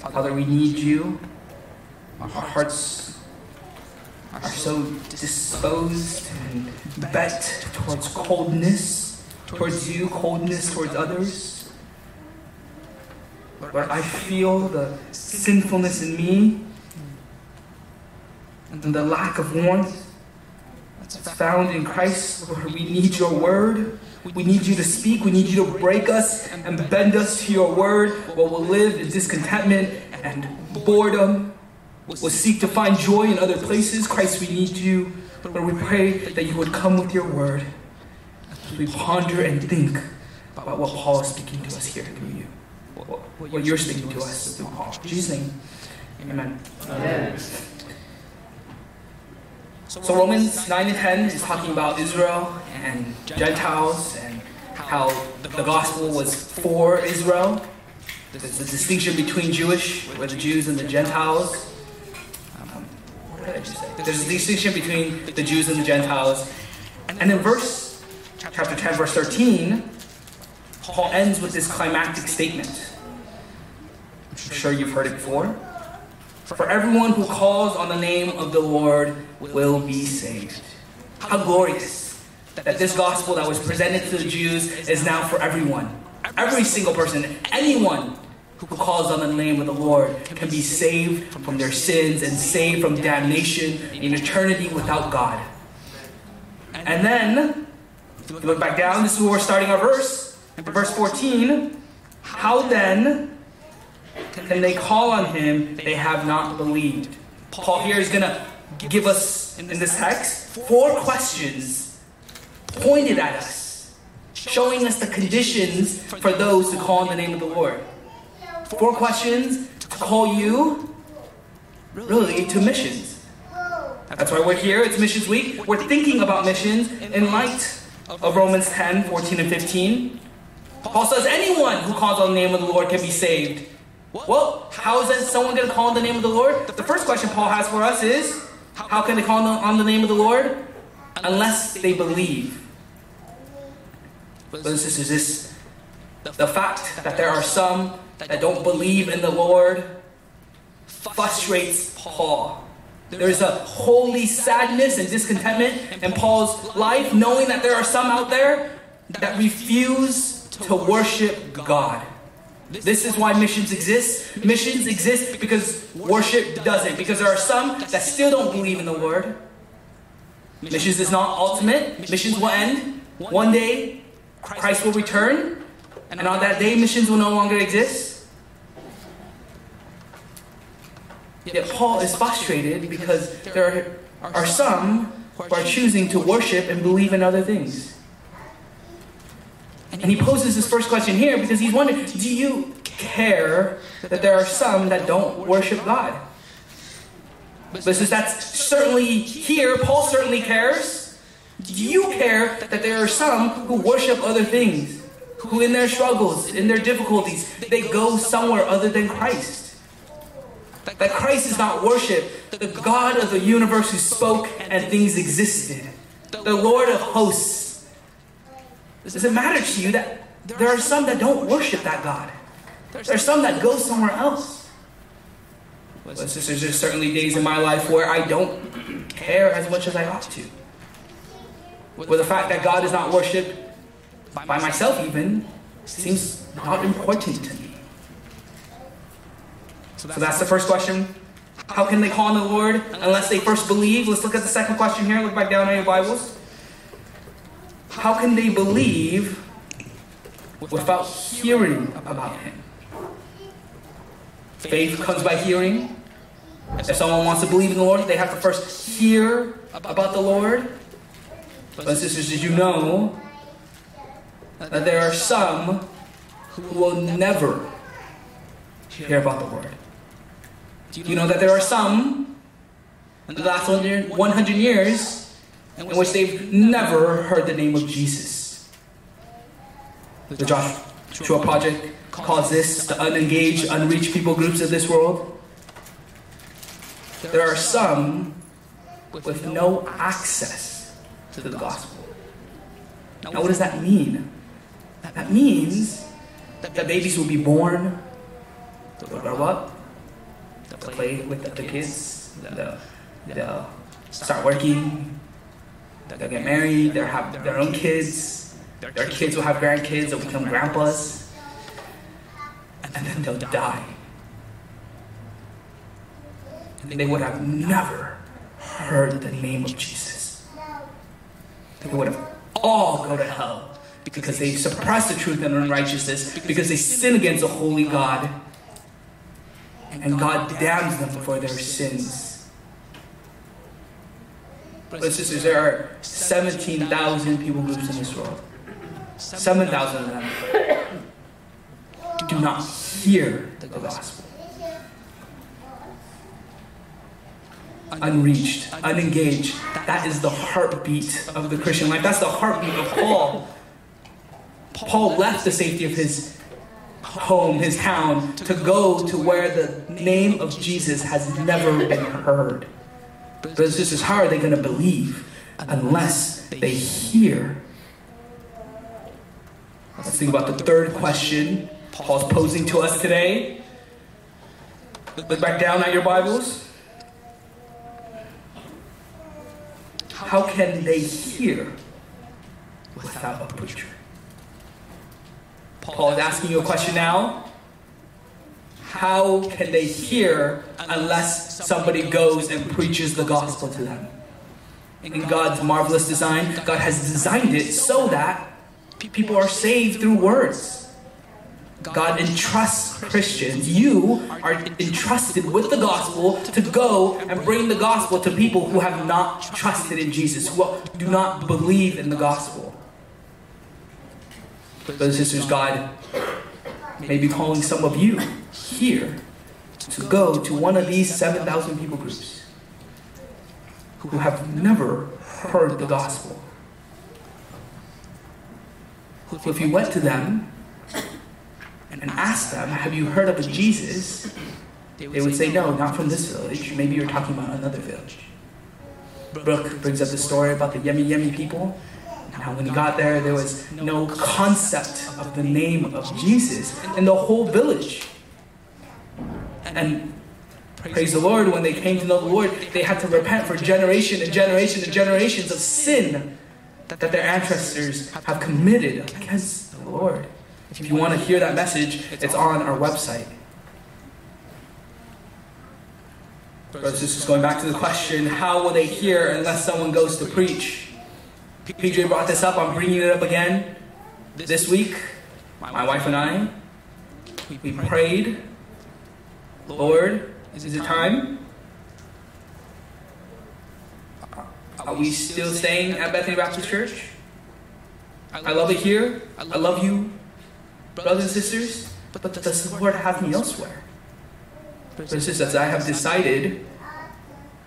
Father, we need you. Our hearts are so disposed and bent towards coldness, towards you, coldness towards others. Lord, I feel the sinfulness in me and the lack of warmth that's found in Christ. Lord, we need your word. We need you to speak. We need you to break us and bend us to your word, or we'll live in discontentment and boredom. We'll seek to find joy in other places. Christ, we need you. Lord, we pray that you would come with your word as we ponder and think about what Paul is speaking to us here through you. What, what you're speaking to us through Paul. In Jesus' name, amen. amen. So Romans 9 and 10 is talking about Israel and Gentiles and how the gospel was for Israel. There's a distinction between Jewish, where the Jews and the Gentiles. Um, what did I just say? There's a distinction between the Jews and the Gentiles. And in verse, chapter 10, verse 13, Paul ends with this climactic statement. I'm sure you've heard it before. For everyone who calls on the name of the Lord will be saved. How glorious that this gospel that was presented to the Jews is now for everyone. Every single person, anyone who calls on the name of the Lord can be saved from their sins and saved from damnation in eternity without God. And then, if you look back down, this is where we're starting our verse. Verse 14, how then can they call on him they have not believed? Paul here is going to give us in this text four questions pointed at us, showing us the conditions for those to call on the name of the Lord. Four questions to call you, really, to missions. That's why we're here. It's Missions Week. We're thinking about missions in light of Romans 10 14 and 15. Paul says anyone who calls on the name of the Lord can be saved. Well, how is that someone going to call on the name of the Lord? The first question Paul has for us is how can they call on the name of the Lord? Unless they believe. Brothers and sisters, this, the fact that there are some that don't believe in the Lord frustrates Paul. There's a holy sadness and discontentment in Paul's life, knowing that there are some out there that refuse to worship God. This is why missions exist. Missions exist because worship doesn't. Because there are some that still don't believe in the Lord. Missions is not ultimate. Missions will end. One day, Christ will return. And on that day, missions will no longer exist. Yet Paul is frustrated because there are some who are choosing to worship and believe in other things. And he poses this first question here because he's wondering do you care that there are some that don't worship God? But since that's certainly here, Paul certainly cares. Do you care that there are some who worship other things? Who, in their struggles, in their difficulties, they go somewhere other than Christ? That Christ is not worshiped, the God of the universe who spoke and things existed, the Lord of hosts does it matter to you that there are some that don't worship that God? There are some that go somewhere else. Sisters, there's certainly days in my life where I don't care as much as I ought to. Where the fact that God is not worshipped by myself even seems not important to me. So that's the first question. How can they call on the Lord unless they first believe? Let's look at the second question here. Look back down on your Bibles. How can they believe without hearing about him? Faith comes by hearing. If someone wants to believe in the Lord, they have to first hear about the Lord. But sisters, did you know that there are some who will never hear about the Lord? Do you know that there are some in the last 100 years in which they've never heard the name of Jesus. The Joshua Project calls this the unengaged, unreached people groups of this world. There are some with no access to the gospel. Now, what does that mean? That means that babies will be born, they'll grow up, They'll play with the kids. They'll, they'll start working. They'll get married. They'll have their own kids. Their kids will have grandkids. They'll become grandpas. And then they'll die. And they would have never heard the name of Jesus. They would have all go to hell because they suppress the truth and unrighteousness, because they sin against a holy God, and God damns them for their sins. Brothers and sisters, there are 17,000 people groups in this world. 7,000 of them do not hear the gospel. Unreached, unengaged. That is the heartbeat of the Christian life. That's the heartbeat of Paul. Paul left the safety of his home, his town, to go to where the name of Jesus has never been heard. Brothers and sisters, how are they going to believe unless they hear? Let's think about the third question Paul's posing to us today. Look back down at your Bibles. How can they hear without a preacher? Paul is asking you a question now. How can they hear unless somebody goes and preaches the gospel to them? In God's marvelous design, God has designed it so that people are saved through words. God entrusts Christians. You are entrusted with the gospel to go and bring the gospel to people who have not trusted in Jesus, who do not believe in the gospel. Brothers and sisters, God may be calling some of you here to go to one of these 7,000 people groups who have never heard the gospel. So if you went to them and asked them, Have you heard of Jesus? They would say, No, not from this village. Maybe you're talking about another village. Brooke brings up the story about the Yummy Yummy people. Now, when he got there, there was no concept of the name of Jesus in the whole village. And praise the Lord, when they came to know the Lord, they had to repent for generation and generation and generations of sin that their ancestors have committed against the Lord. If you want to hear that message, it's on our website. Brothers this is going back to the question how will they hear unless someone goes to preach? PJ brought this up, I'm bringing it up again. This week, my wife and I, we prayed, Lord, is it time? Are we still staying at Bethany Baptist Church? I love it here. I love you, brothers and sisters, but does the Lord have me elsewhere? Brothers and sisters, I have decided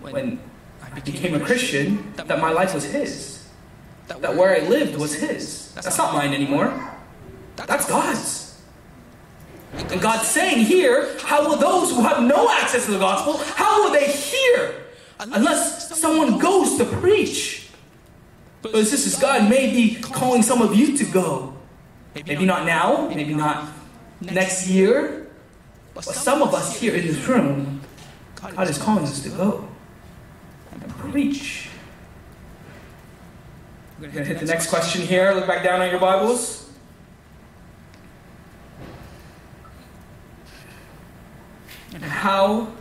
when I became a Christian that my life was His. That where I lived was His. That's not mine anymore. That's God's. And God's saying here, how will those who have no access to the gospel, how will they hear unless someone goes to preach? But sisters, God may be calling some of you to go. Maybe not now, maybe not next year, but some of us here in this room, God is calling us to go and preach. We're going to hit the next question here. Look back down on your Bibles. And how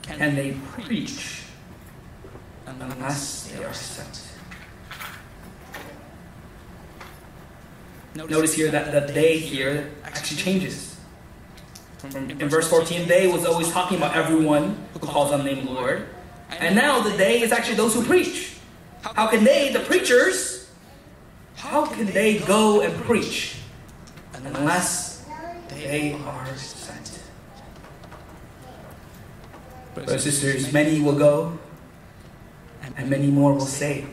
can they preach unless they are sent? Notice here that the they here actually changes. In verse 14, they was always talking about everyone who calls on the name of the Lord. And now the they is actually those who preach. How can they, the preachers, how can they go and preach unless they are sent? Brothers and sisters, many will go and many more will stay.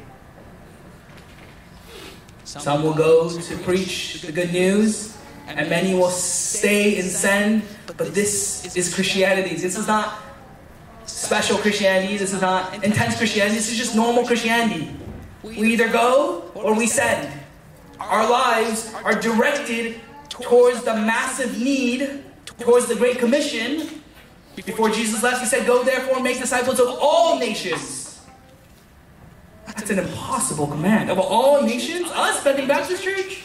Some will go to preach the good news, and many will stay and send. But this is Christianity. This is not special Christianity. This is not intense Christianity. This is just normal Christianity. We either go or we send. Our lives are directed towards the massive need, towards the Great Commission, Before Jesus left, he said, Go therefore and make disciples of all nations. That's an impossible command. Of all nations, us, Bethany Baptist Church?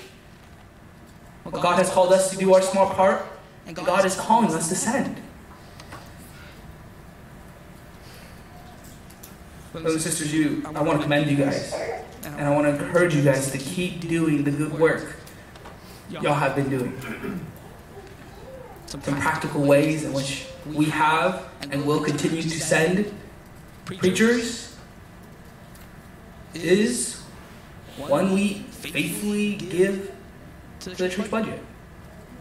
Well, God has called us to do our small part, and God is calling us to send. Brothers and sisters, you, I want to commend you guys. And I want to encourage you guys to keep doing the good work y'all have been doing. Some practical ways in which we have and will continue to send preachers is one we faithfully give to the church budget.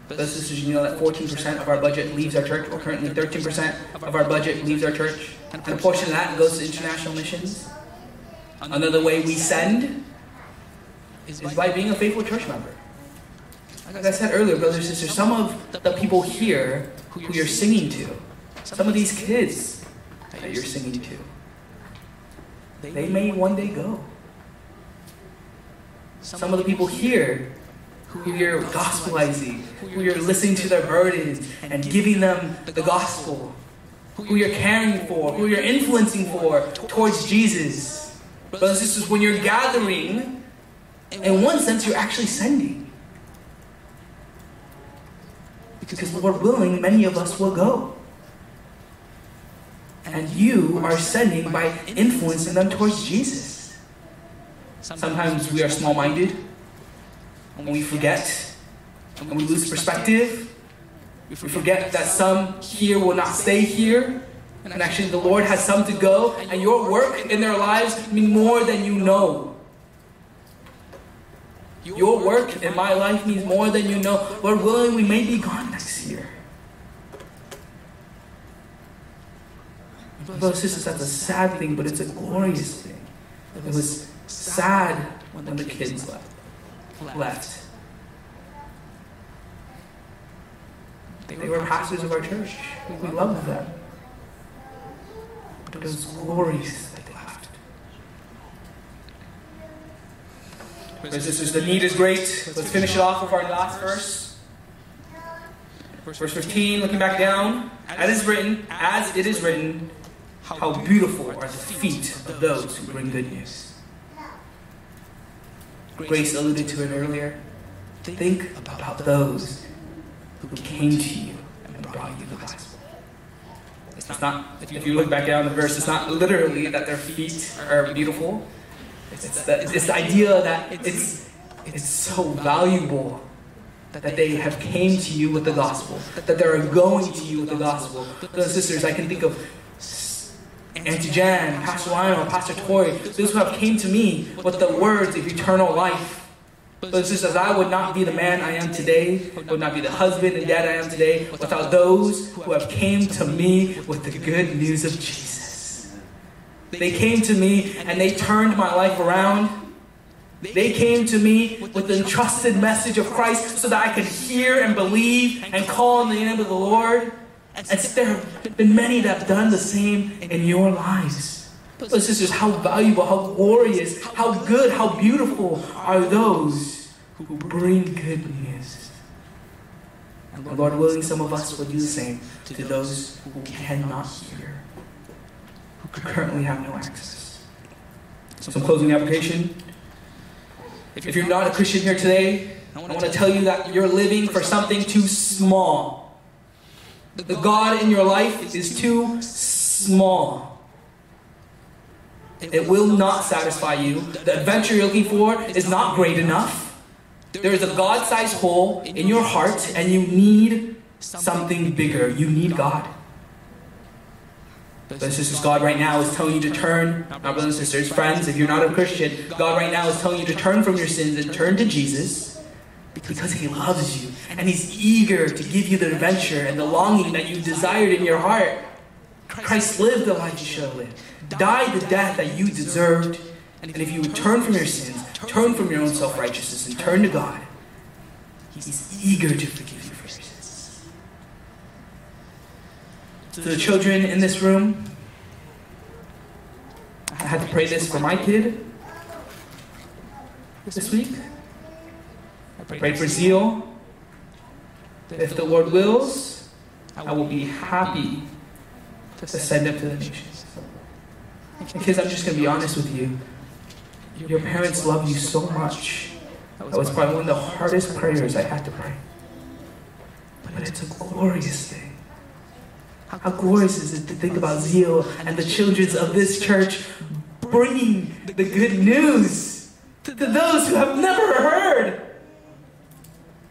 Brothers and sisters, you know that 14% of our budget leaves our church, or currently 13% of our budget leaves our church, and a portion of that goes to international missions. Another way we send is by being a faithful church member. Like I said earlier, brothers and sisters, some of the people here who you're singing to, some of these kids that you're singing to, they may one day go. Some of the people here who you're gospelizing, who you're listening to their burdens and giving them the gospel, who you're caring for, who you're influencing for towards Jesus. Brothers and sisters, when you're gathering, in one sense, you're actually sending. Because, Lord willing, many of us will go. And you are sending by influencing them towards Jesus. Sometimes we are small minded and we forget and we lose perspective. We forget that some here will not stay here. And actually, the Lord has some to go, and your work in their lives mean more than you know. Your work in my life means more than you know. Lord willing, we may be gone next year. Brothers sisters, that's a sad thing, but it's a glorious thing. It was sad when the kids left left. They were pastors of our church. We loved them. But it was glorious that they left. Brothers sisters, the need is great. Let's finish it off with our last verse. Verse 15, looking back down, as is written, as it is written, how beautiful are the feet of those who bring good news. Grace alluded to it earlier. Think about those who came to you and brought you the gospel. It's not, if you look back down the verse, it's not literally that their feet are beautiful. It's, the, it's idea that it's, it's so valuable that they have came to you with the gospel, that they're going to you with the gospel. And sisters, I can think of Auntie Jan, Pastor Lionel, Pastor Tori, those who have came to me with the words of eternal life. But just as I would not be the man I am today, would not be the husband and dad I am today, without those who have came to me with the good news of Jesus. They came to me and they turned my life around. They came to me with the entrusted message of Christ so that I could hear and believe and call on the name of the Lord. And there have been many that have done the same in your lives. And sisters, how valuable, how glorious, how good, how beautiful are those who bring good news. And Lord willing, some of us will do the same to those who cannot hear, who currently have no access. Some closing application. If you're not a Christian here today, I want to tell you that you're living for something too small. The God in your life is too small. It will not satisfy you. The adventure you're looking for is not great enough. There is a God sized hole in your heart, and you need something bigger. You need God. Brothers and sisters, God right now is telling you to turn. Now, brothers and sisters, friends, if you're not a Christian, God right now is telling you to turn from your sins and turn to Jesus because he loves you and he's eager to give you the adventure and the longing that you desired in your heart. Christ lived the life you should have lived, died the death that you deserved, and if you would turn from your sins, turn from your own self righteousness, and turn to God, he's eager to forgive you for your sins. To the children in this room, I had to pray this for my kid this week. Pray for zeal. If the Lord wills, I will be happy to send them to the nations. Kids, I'm just going to be honest with you. Your parents love you so much. That was probably one of the hardest prayers I had to pray. But it's a glorious thing. How glorious is it to think about Zeal and the children of this church bringing the good news to those who have never heard.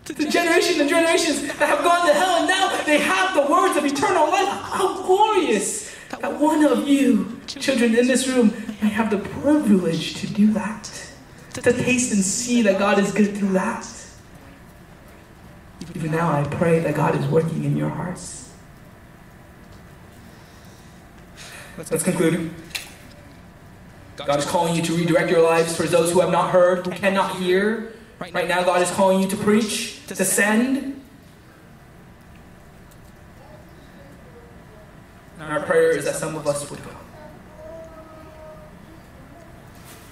To the generation and generations that have gone to hell and now they have the words of eternal life. How glorious that one of you, children in this room, may have the privilege to do that. To taste and see that God is good through that. Even now, I pray that God is working in your hearts. Let's conclude. God is calling you to redirect your lives towards those who have not heard, who cannot hear. Right now, God is calling you to preach, to send. And our prayer is that some of us would go.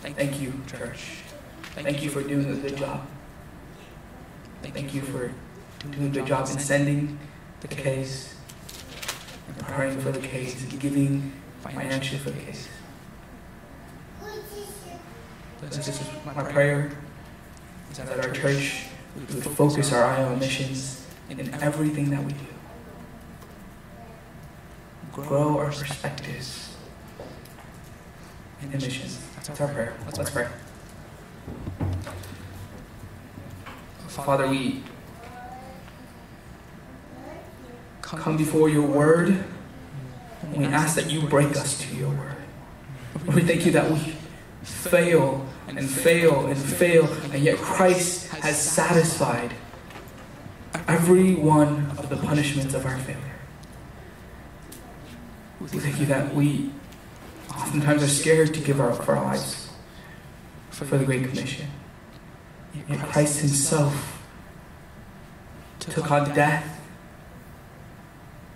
Thank you, church. Thank you for doing a good job. Thank you for doing a good job in sending the case, and praying for the case, and giving financially for the case. This is my prayer is that our church would focus our eye on missions in everything that we do. Grow our perspectives in missions. That's our prayer. Let's pray. Father, we come before your word and we ask that you break us to your word. We thank you that we fail and fail and fail, and yet Christ has satisfied every one of the punishments of our failure. We thank you that we oftentimes are scared to give our, our lives for the Great Commission. Yet Christ Himself took on death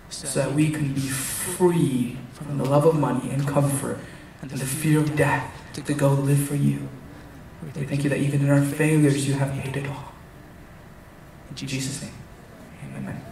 so that we can be free from the love of money and comfort and the fear of death to go live for you. We thank you that even in our failures, you have paid it all. In Jesus' name, amen.